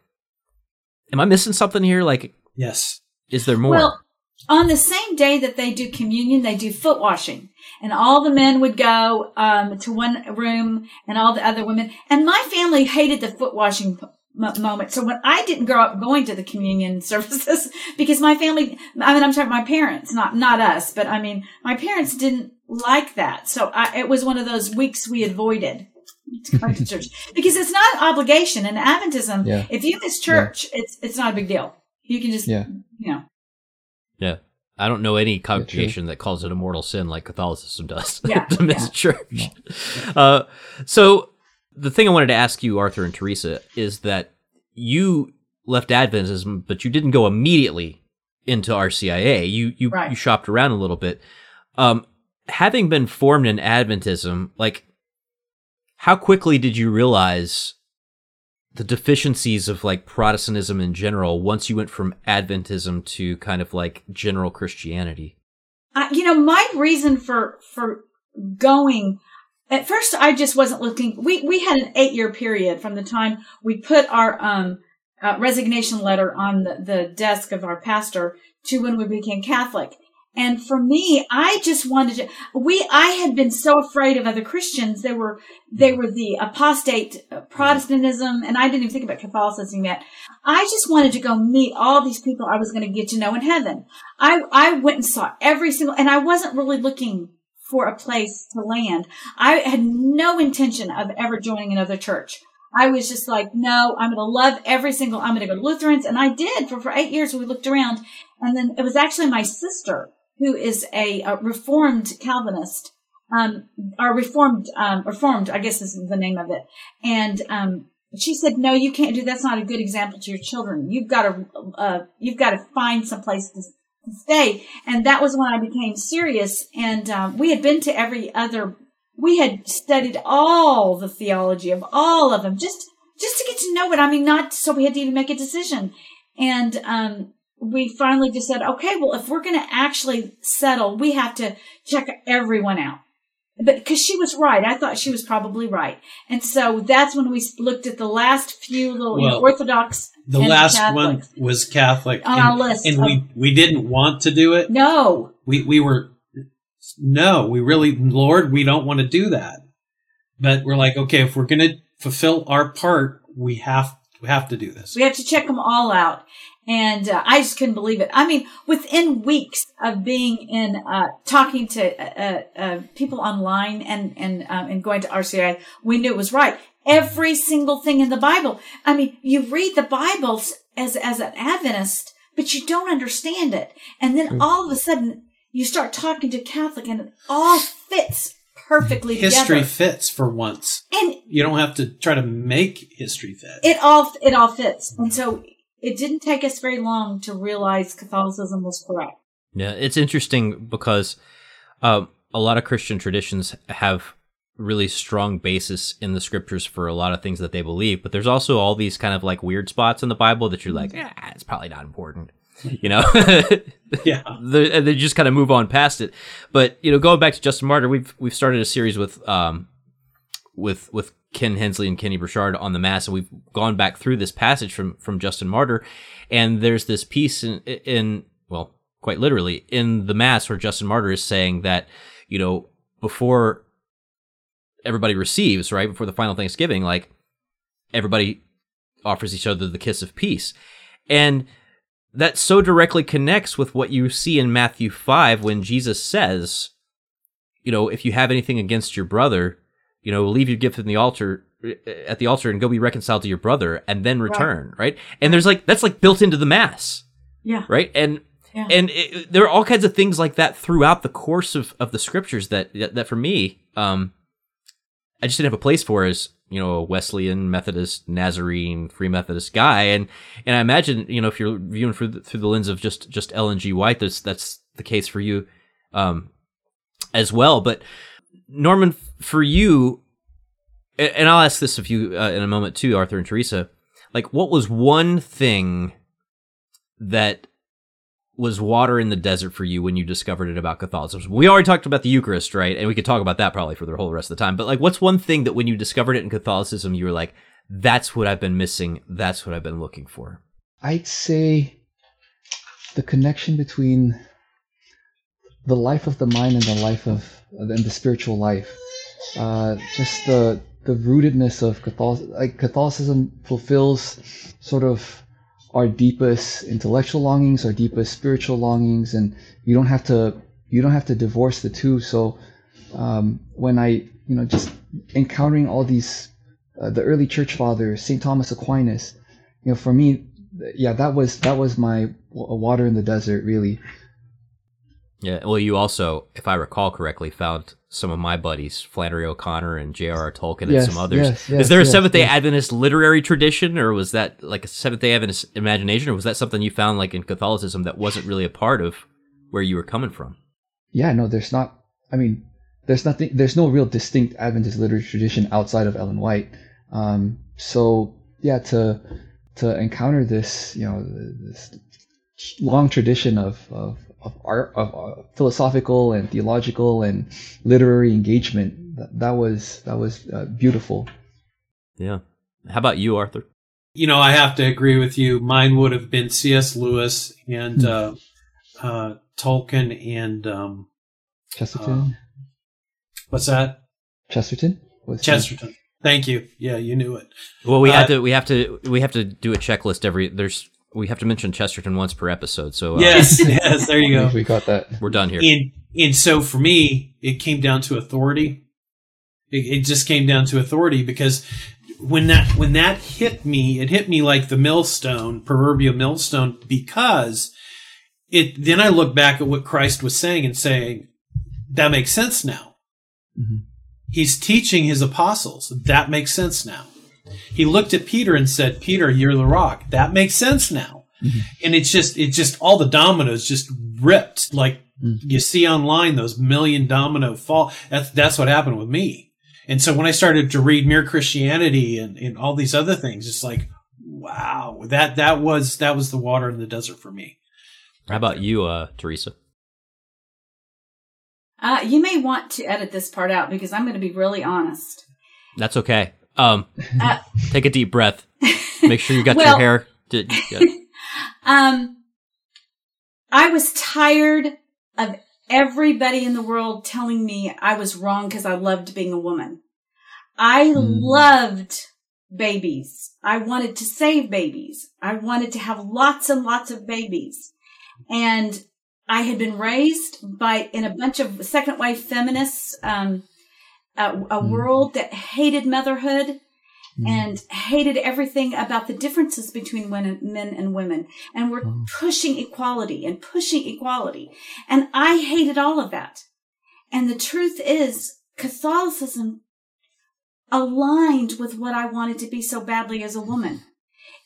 am I missing something here? Like, yes. is there more? Well, on the same day that they do communion, they do foot washing, and all the men would go um, to one room, and all the other women. And my family hated the foot washing m- moment. So when I didn't grow up going to the communion services, because my family, I mean, I'm talking my parents, not not us, but I mean, my parents didn't like that. So I, it was one of those weeks we avoided. to to church because it's not an obligation in Adventism. Yeah. If you miss church, it's it's not a big deal. You can just Yeah. you know Yeah. I don't know any congregation that calls it a mortal sin like Catholicism does Yeah, to miss yeah. church. Uh, so the thing I wanted to ask you, Arthur and Teresa, is that you left Adventism, but you didn't go immediately into RCIA. You you Right. you shopped around a little bit. Um, having been formed in Adventism, like how quickly did you realize the deficiencies of like Protestantism in general once you went from Adventism to kind of like general Christianity? I, you know, my reason for for going at first, I just wasn't looking. We we had an eight year period from the time we put our um uh, resignation letter on the, the desk of our pastor to when we became Catholic. And for me, I just wanted to. We I had been so afraid of other Christians. They were they were the apostate Protestantism, and I didn't even think about Catholicism yet. I just wanted to go meet all these people I was going to get to know in heaven. I, I went and saw every single, and I wasn't really looking for a place to land. I had no intention of ever joining another church. I was just like, no, I'm going to love every single, I'm going to go to Lutherans. And I did for, for eight years. We looked around and then it was actually my sister who is a, a reformed Calvinist, um, or reformed, um, reformed, I guess is the name of it. And, um, she said, "No, you can't do. That, that's not a good example to your children. You've got to, uh, you've got to find some place to, to stay." And that was when I became serious. And um, we had been to every other. We had studied all the theology of all of them, just just to get to know it. I mean, not so we had to even make a decision. And um, we finally just said, okay, well, if we're going to actually settle, we have to check everyone out but because she was right, I thought she was probably right, and so that's when we looked at the last few little well, you know, Orthodox. The last Catholics. one was Catholic on and, our list, and of, we we didn't want to do it. No, we we were no, we really, Lord, we don't want to do that, but we're like, okay, if we're going to fulfill our part, we have we have to do this. We have to check them all out. And uh, I just couldn't believe it. I mean, within weeks of being in, uh, talking to uh, uh people online and and um, and going to RCI, we knew it was right. Every single thing in the Bible. I mean, you read the Bible as as an Adventist, but you don't understand it, and then mm. all of a sudden you start talking to Catholic, and it all fits perfectly history together. fits for once and you don't have to try to make history fit it all it all fits and so it didn't take us very long to realize Catholicism was correct. Yeah, it's interesting because uh, a lot of Christian traditions have really strong basis in the scriptures for a lot of things that they believe, but there's also all these kind of like weird spots in the Bible that you're like, ah, it's probably not important. You know, yeah, and they just kind of move on past it. But you know, going back to Justin Martyr, we've we've started a series with um with with Ken Hensley and Kenny Burchard on the Mass, and we've gone back through this passage from from Justin Martyr, and there's this piece in in well, quite literally in the Mass where Justin Martyr is saying that you know before everybody receives right before the final Thanksgiving, like everybody offers each other the kiss of peace, and that so directly connects with what you see in Matthew five when Jesus says, you know, if you have anything against your brother you know, leave your gift in the altar at the altar and go be reconciled to your brother and then return, right? right? And there's like that's like built into the mass. Yeah. Right? And yeah. and it, there are all kinds of things like that throughout the course of of the scriptures that that for me um I just didn't have a place for as, you know, a Wesleyan, Methodist, Nazarene, Free Methodist guy and and I imagine, you know, if you're viewing through the, through the lens of just just Ellen G. White that's that's the case for you um as well, but Norman, for you, and I'll ask this of you uh, in a moment too, Arthur and Teresa. Like, what was one thing that was water in the desert for you when you discovered it about Catholicism? We already talked about the Eucharist, right? And we could talk about that probably for the whole rest of the time. But like, what's one thing that when you discovered it in Catholicism, you were like, "That's what I've been missing. That's what I've been looking for." I'd say the connection between the life of the mind and the life of and the spiritual life. Uh, just the the rootedness of Catholicism. Like Catholicism fulfills sort of our deepest intellectual longings, our deepest spiritual longings, and you don't have to you don't have to divorce the two. So um, when I you know just encountering all these uh, the early church fathers, Saint Thomas Aquinas, you know, for me, yeah, that was that was my water in the desert, really. Yeah, well, you also, if I recall correctly, found some of my buddies, Flannery O'Connor and J.R.R. Tolkien and yes, some others. Yes, yes, Is there a Seventh Day Adventist literary tradition, or was that like a Seventh Day Adventist imagination, or was that something you found like in Catholicism that wasn't really a part of where you were coming from? Yeah, no, there's not. I mean, there's nothing. There's no real distinct Adventist literary tradition outside of Ellen White. Um, so yeah, to to encounter this, you know, this long tradition of, of of art of uh, philosophical and theological and literary engagement. That, that was that was uh, beautiful. Yeah. How about you arthur? You know i have to agree with you. Mine would have been cs lewis and hmm. uh, uh, tolkien and um, chesterton? uh, what's that? Chesterton? What's chesterton. Thank you. Yeah you knew it. Well we had uh, to we have to we have to do a checklist every there's we have to mention Chesterton once per episode. So uh, yes, yes, there you go. We got that. We're done here. And and so for me, it came down to authority. It, it just came down to authority because when that when that hit me, it hit me like the millstone, proverbial millstone, because it. Then I look back at what Christ was saying and saying that makes sense now. Mm-hmm. He's teaching his apostles. That makes sense now. He looked at Peter and said, Peter, you're the rock. That makes sense now. Mm-hmm. And it's just, it's just all the dominoes just ripped like mm-hmm. you see online, those million domino fall. That's, that's what happened with me. And so when I started to read Mere Christianity and, and all these other things, it's like, wow, that, that was, that was the water in the desert for me. How about you, uh, Teresa? Uh, you may want to edit this part out because I'm going to be really honest. That's okay. Um, uh, take a deep breath. Make sure you got well, your hair. yeah. um, I was tired of everybody in the world telling me I was wrong because I loved being a woman. I mm. loved babies. I wanted to save babies. I wanted to have lots and lots of babies. And I had been raised by in a bunch of second wave feminists, um, a, a mm. world that hated motherhood mm. and hated everything about the differences between women, men and women, and were mm. pushing equality and pushing equality, and I hated all of that. And the truth is, Catholicism aligned with what I wanted to be so badly as a woman.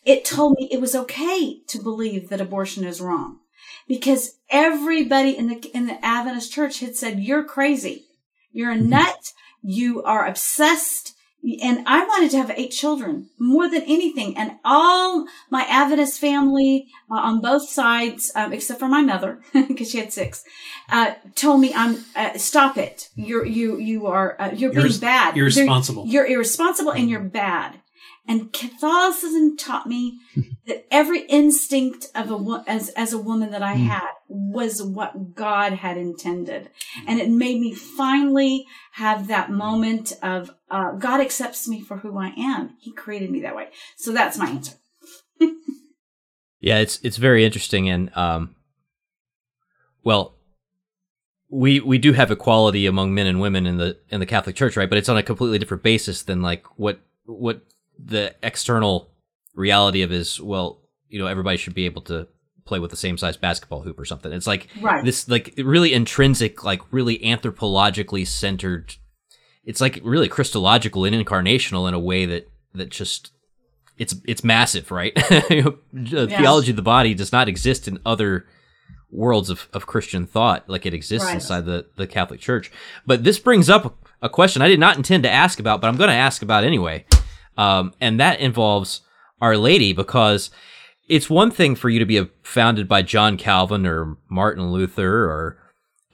It told me it was okay to believe that abortion is wrong because everybody in the in the Adventist church had said you're crazy, you're a nut, you are obsessed. And I wanted to have eight children more than anything. And all my Adventist family uh, on both sides, um, except for my mother, because she had six, uh, told me, "I'm uh, stop it. You're you you are uh, you're, being bad. Irresponsible. You're, you're irresponsible and you're bad." And Catholicism taught me that every instinct of a as as a woman that I hmm. had was what God had intended, and it made me finally have that moment of uh, God accepts me for who I am. He created me that way. So that's my answer. yeah, it's it's very interesting, and um, well, we we do have equality among men and women in the in the Catholic Church, right? But it's on a completely different basis than like what what the external reality of is well, you know, everybody should be able to play with the same size basketball hoop or something. It's like right. this like really intrinsic, like really anthropologically centered. It's like really Christological and incarnational in a way that that just it's it's massive, right? Theology of the body does not exist in other worlds of, of Christian thought like it exists right. inside the, the Catholic Church. But this brings up a question I did not intend to ask about, but I'm going to ask about anyway. Um, and that involves Our Lady because it's one thing for you to be founded by John Calvin or Martin Luther or,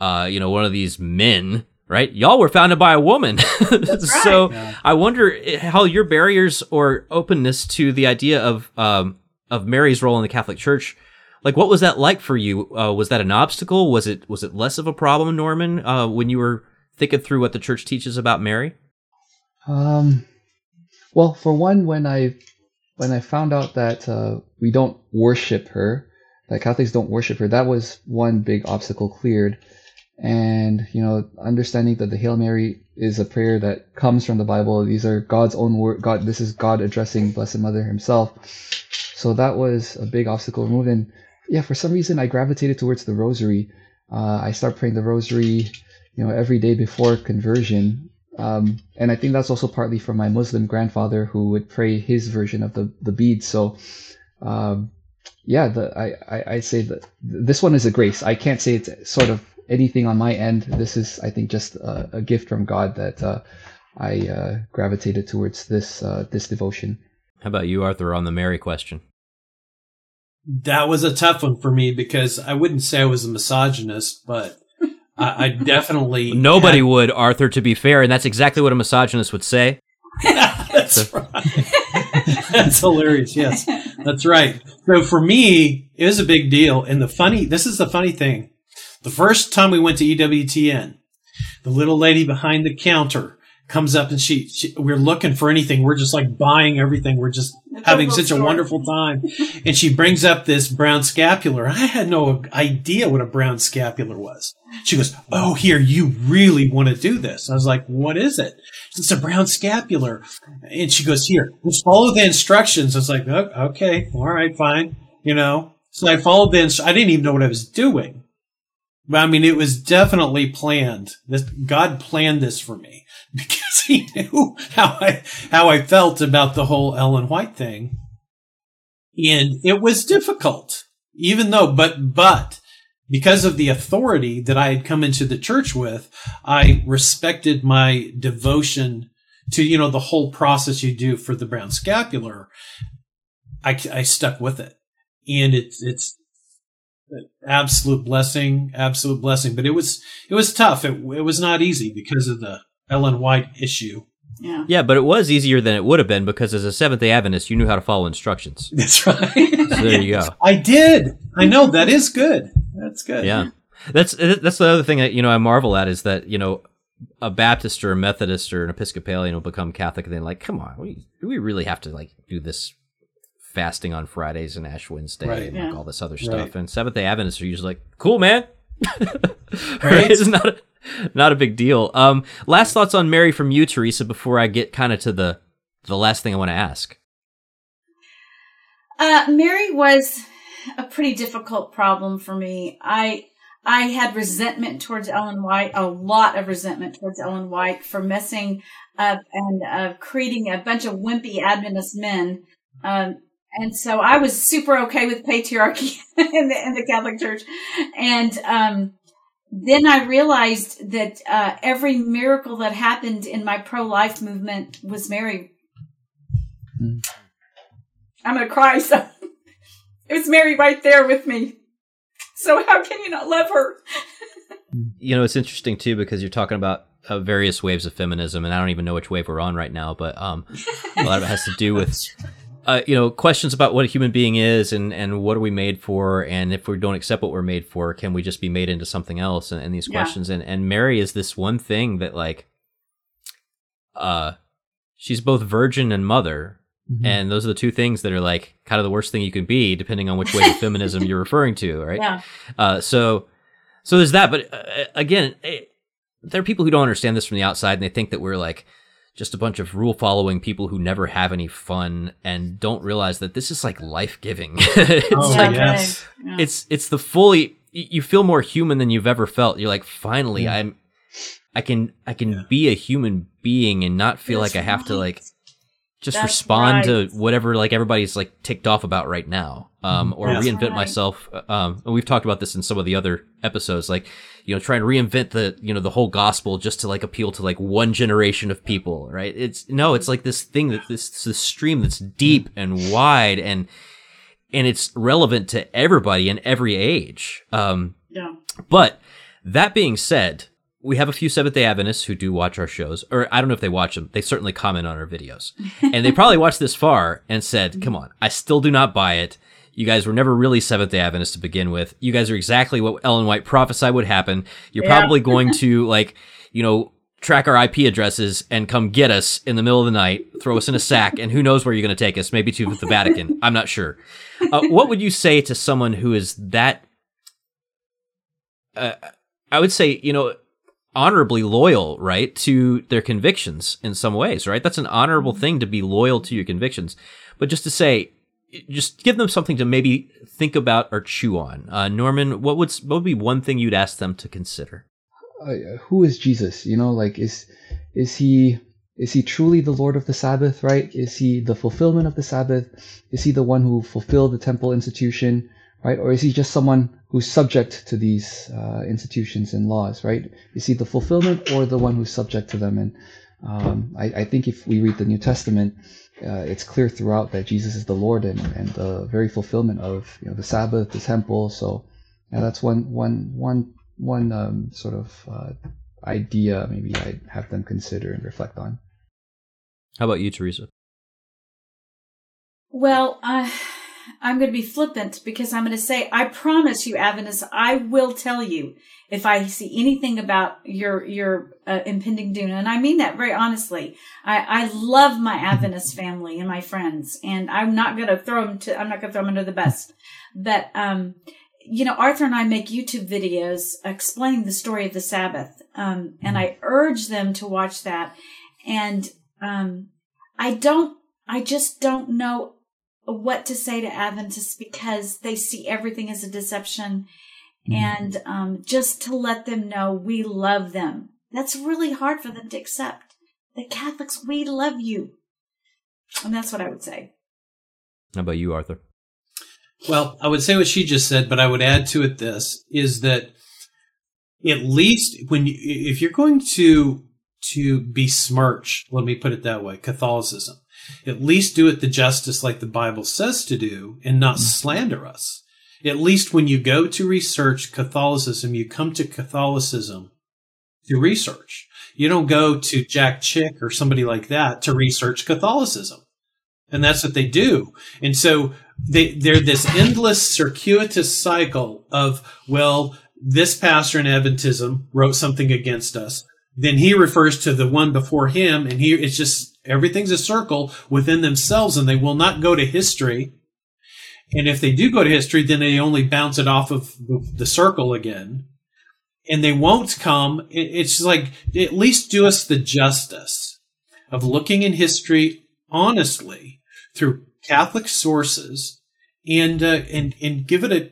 uh, you know, one of these men, right? Y'all were founded by a woman. so yeah. I wonder how your barriers or openness to the idea of, um, of Mary's role in the Catholic Church like what was that like for you uh, was that an obstacle was it was it less of a problem norman uh, when you were thinking through what the church teaches about mary um well, for one, when I when I found out that uh, we don't worship her, that Catholics don't worship her, that was one big obstacle cleared. And you know, understanding that the Hail Mary is a prayer that comes from the Bible. These are God's own word. God, this is God addressing Blessed Mother Himself. So that was a big obstacle removed. And yeah, for some reason, I gravitated towards the Rosary. Uh, I start praying the Rosary, you know, every day before conversion. Um, and I think that's also partly from my Muslim grandfather who would pray his version of the, the beads. So, um, yeah, the, I, I, I say that this one is a grace. I can't say it's sort of anything on my end. This is, I think, just a, a gift from God that uh, I uh, gravitated towards this uh, this devotion. How about you, Arthur, on the Mary question? That was a tough one for me because I wouldn't say I was a misogynist, but I, I definitely nobody had... would, Arthur. To be fair, and that's exactly what a misogynist would say. that's so. right. that's hilarious. Yes, that's right. So for me, it was a big deal. And the funny, this is the funny thing. The first time we went to EWTN, the little lady behind the counter comes up and she, she, we're looking for anything. We're just like buying everything. We're just having such story. a wonderful time. and she brings up this brown scapular. I had no idea what a brown scapular was. She goes, Oh, here, you really want to do this. I was like, What is it? It's a brown scapular. And she goes, Here, just follow the instructions. I was like, oh, Okay, all right, fine. You know, so I followed the, I didn't even know what I was doing But I mean, it was definitely planned. This, God planned this for me because he knew how I, how I felt about the whole Ellen White thing. And it was difficult, even though, but, but because of the authority that I had come into the church with, I respected my devotion to, you know, the whole process you do for the brown scapular. I, I stuck with it and it's, it's, absolute blessing, absolute blessing. But it was it was tough. It it was not easy because of the Ellen White issue. Yeah. Yeah, but it was easier than it would have been because as a Seventh Day Adventist, you knew how to follow instructions. That's right. So there you go. I did. I know that is good. That's good. Yeah, that's that's the other thing that you know I marvel at is that you know a Baptist or a Methodist or an Episcopalian will become Catholic and they're like, come on, we, do we really have to like do this fasting on Fridays and Ash Wednesday Right. and Yeah. like all this other stuff? Right. And Seventh Day Adventists are usually like, cool, man. Right. right? It's not a, not a big deal. Um, last thoughts on Mary from you, Teresa, before I get kind of to the the last thing I want to ask. Uh, Mary was a pretty difficult problem for me. I I had resentment towards Ellen White, a lot of resentment towards Ellen White for messing up and uh, creating a bunch of wimpy Adventist men. Um, and so I was super okay with patriarchy in the in the Catholic Church, and um, then I realized that uh, every miracle that happened in my pro life movement was Mary. Hmm. I'm gonna cry. So it was Mary right there with me. So how can you not love her? You know, it's interesting too because you're talking about uh, various waves of feminism, and I don't even know which wave we're on right now, but um, a lot of it has to do with. Uh, you know, questions about what a human being is and, and what are we made for? And if we don't accept what we're made for, can we just be made into something else? And, and these Yeah. questions. And, and Mary is this one thing that like, uh, she's both virgin and mother. Mhm. And those are the two things that are like kind of the worst thing you can be, depending on which way of feminism you're referring to, right? Yeah, Uh, so, so there's that. But uh, again, it, there are people who don't understand this from the outside, and they think that we're like just a bunch of rule following people who never have any fun and don't realize that this is like life giving. it's Oh, like yes. yeah. it's it's the fully you feel more human than you've ever felt. You're like, finally, Yeah. I'm. I can I can Yeah. be a human being and not feel That's like I have to like just That's respond right. to whatever like everybody's like ticked off about right now um or That's reinvent right. myself um and we've talked about this in some of the other episodes like you know try and reinvent the you know the whole gospel just to like appeal to like one generation of people right it's no it's like this thing that this this stream that's deep and wide and and it's relevant to everybody in every age um yeah. but that being said, we have a few Seventh day Adventists who do watch our shows, or I don't know if they watch them. They certainly comment on our videos. and they probably watched this far and said, come on, I still do not buy it. You guys were never really Seventh day Adventists to begin with. You guys are exactly what Ellen White prophesied would happen. You're Yeah. probably going to, like, you know, track our IP addresses and come get us in the middle of the night, throw us in a sack, and who knows where you're going to take us? Maybe to the Vatican. I'm not sure. Uh, what would you say to someone who is that uh, I would say, you know, honorably loyal, right, to their convictions in some ways, right? That's an honorable thing to be loyal to your convictions. But just to say, just give them something to maybe think about or chew on. Uh, Norman, what would what would be one thing you'd ask them to consider? uh, who is Jesus? You know, like is is he is he truly the Lord of the Sabbath? Right? Is he the fulfillment of the Sabbath? Is he the one who fulfilled the temple institution? Right? Or is he just someone who's subject to these uh, institutions and laws? Right? Is he the fulfillment or the one who's subject to them? And um, I, I think if we read the New Testament, uh, it's clear throughout that Jesus is the Lord and, and the very fulfillment of you know the Sabbath, the temple. So yeah, that's one one one one um, sort of uh, idea maybe I'd have them consider and reflect on. How about you, Teresa? Well, uh, I'm going to be flippant because I'm going to say, I promise you, Adventists, I will tell you if I see anything about your your uh, impending doom, and I mean that very honestly. I, I love my Adventist family and my friends, and I'm not going to throw them to. I'm not going to throw them under the bus, but um, you know, Arthur and I make YouTube videos explaining the story of the Sabbath, um, and I urge them to watch that. And um, I don't, I just don't know what to say to Adventists because they see everything as a deception. and um, just to let them know we love them. That's really hard for them to accept. The Catholics, we love you. And that's what I would say. How about you, Arthur? Well, I would say what she just said, but I would add to it this is that at least when you, if you're going to to besmirch, let me put it that way, Catholicism, at least do it the justice like the Bible says to do and not mm-hmm. slander us. At least when you go to research Catholicism, you come to Catholicism to research. You don't go to Jack Chick or somebody like that to research Catholicism. And that's what they do. And so they, they're this endless circuitous cycle of, well, this pastor in Adventism wrote something against us. Then he refers to the one before him and he, it's just, everything's a circle within themselves and they will not go to history. And if they do go to history, then they only bounce it off of the circle again. And they won't come. It's like, at least do us the justice of looking in history honestly through Catholic sources and, uh, and, and give it a,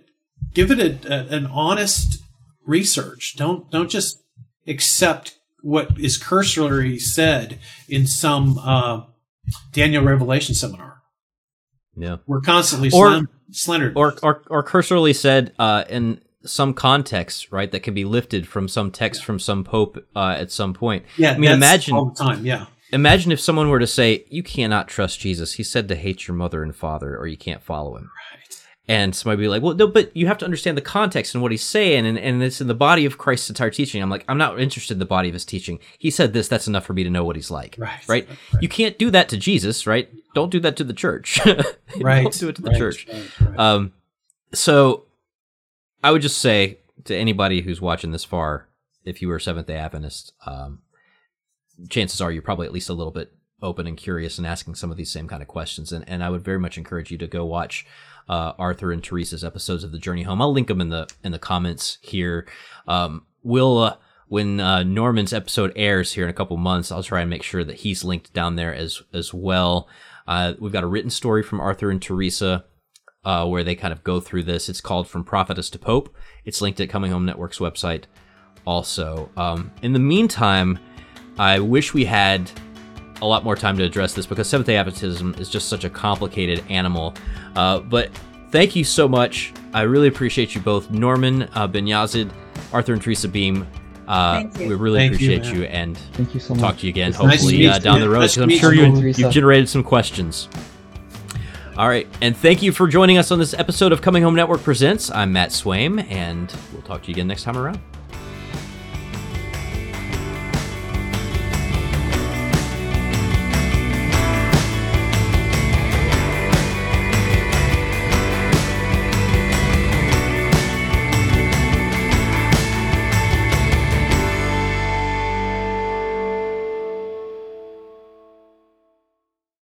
give it a, a, an honest research. Don't, don't just accept what is cursorily said in some, uh, Daniel Revelation seminar. Yeah. We're constantly Or- slan- slandered. Or, or, or cursorily said uh, in some context, right, that can be lifted from some text from some pope uh, at some point. yeah, I mean, that's imagine all the time. Yeah. imagine if someone were to say, "You cannot trust Jesus. He said to hate your mother and father, or you can't follow him." Right. And somebody would be like, "Well, no, but you have to understand the context and what he's saying, and, and it's in the body of Christ's entire teaching." I'm like, I'm not interested in the body of his teaching. He said this. That's enough for me to know what he's like. Right. Right. You can't do that to Jesus. Right. Don't do that to the church. Right. Don't do it to the right, church. right, right. Um, so I would just say to anybody who's watching this far, if you were a Seventh Day Adventist, um, chances are you're probably at least a little bit open and curious and asking some of these same kind of questions. And and I would very much encourage you to go watch uh, Arthur and Teresa's episodes of The Journey Home. I'll link them in the in the comments here. Um, we'll. Uh, when uh, Norman's episode airs here in a couple months, I'll try and make sure that he's linked down there as as well. Uh, we've got a written story from Arthur and Teresa uh, where they kind of go through this. It's called From Prophetess to Pope. It's linked at Coming Home Network's website also. Um, in the meantime, I wish we had a lot more time to address this because Seventh day Adventism is just such a complicated animal. Uh, but thank you so much. I really appreciate you both, Norman uh, bin Yazid, Arthur and Teresa Beem. Uh, We really Thank appreciate you, man. and Thank you so much. talk to you again, It's hopefully meet uh, down the road. Because I'm sure you, you, you've generated some questions. All right, and thank you for joining us on this episode of Coming Home Network Presents. I'm Matt Swaim, and we'll talk to you again next time around.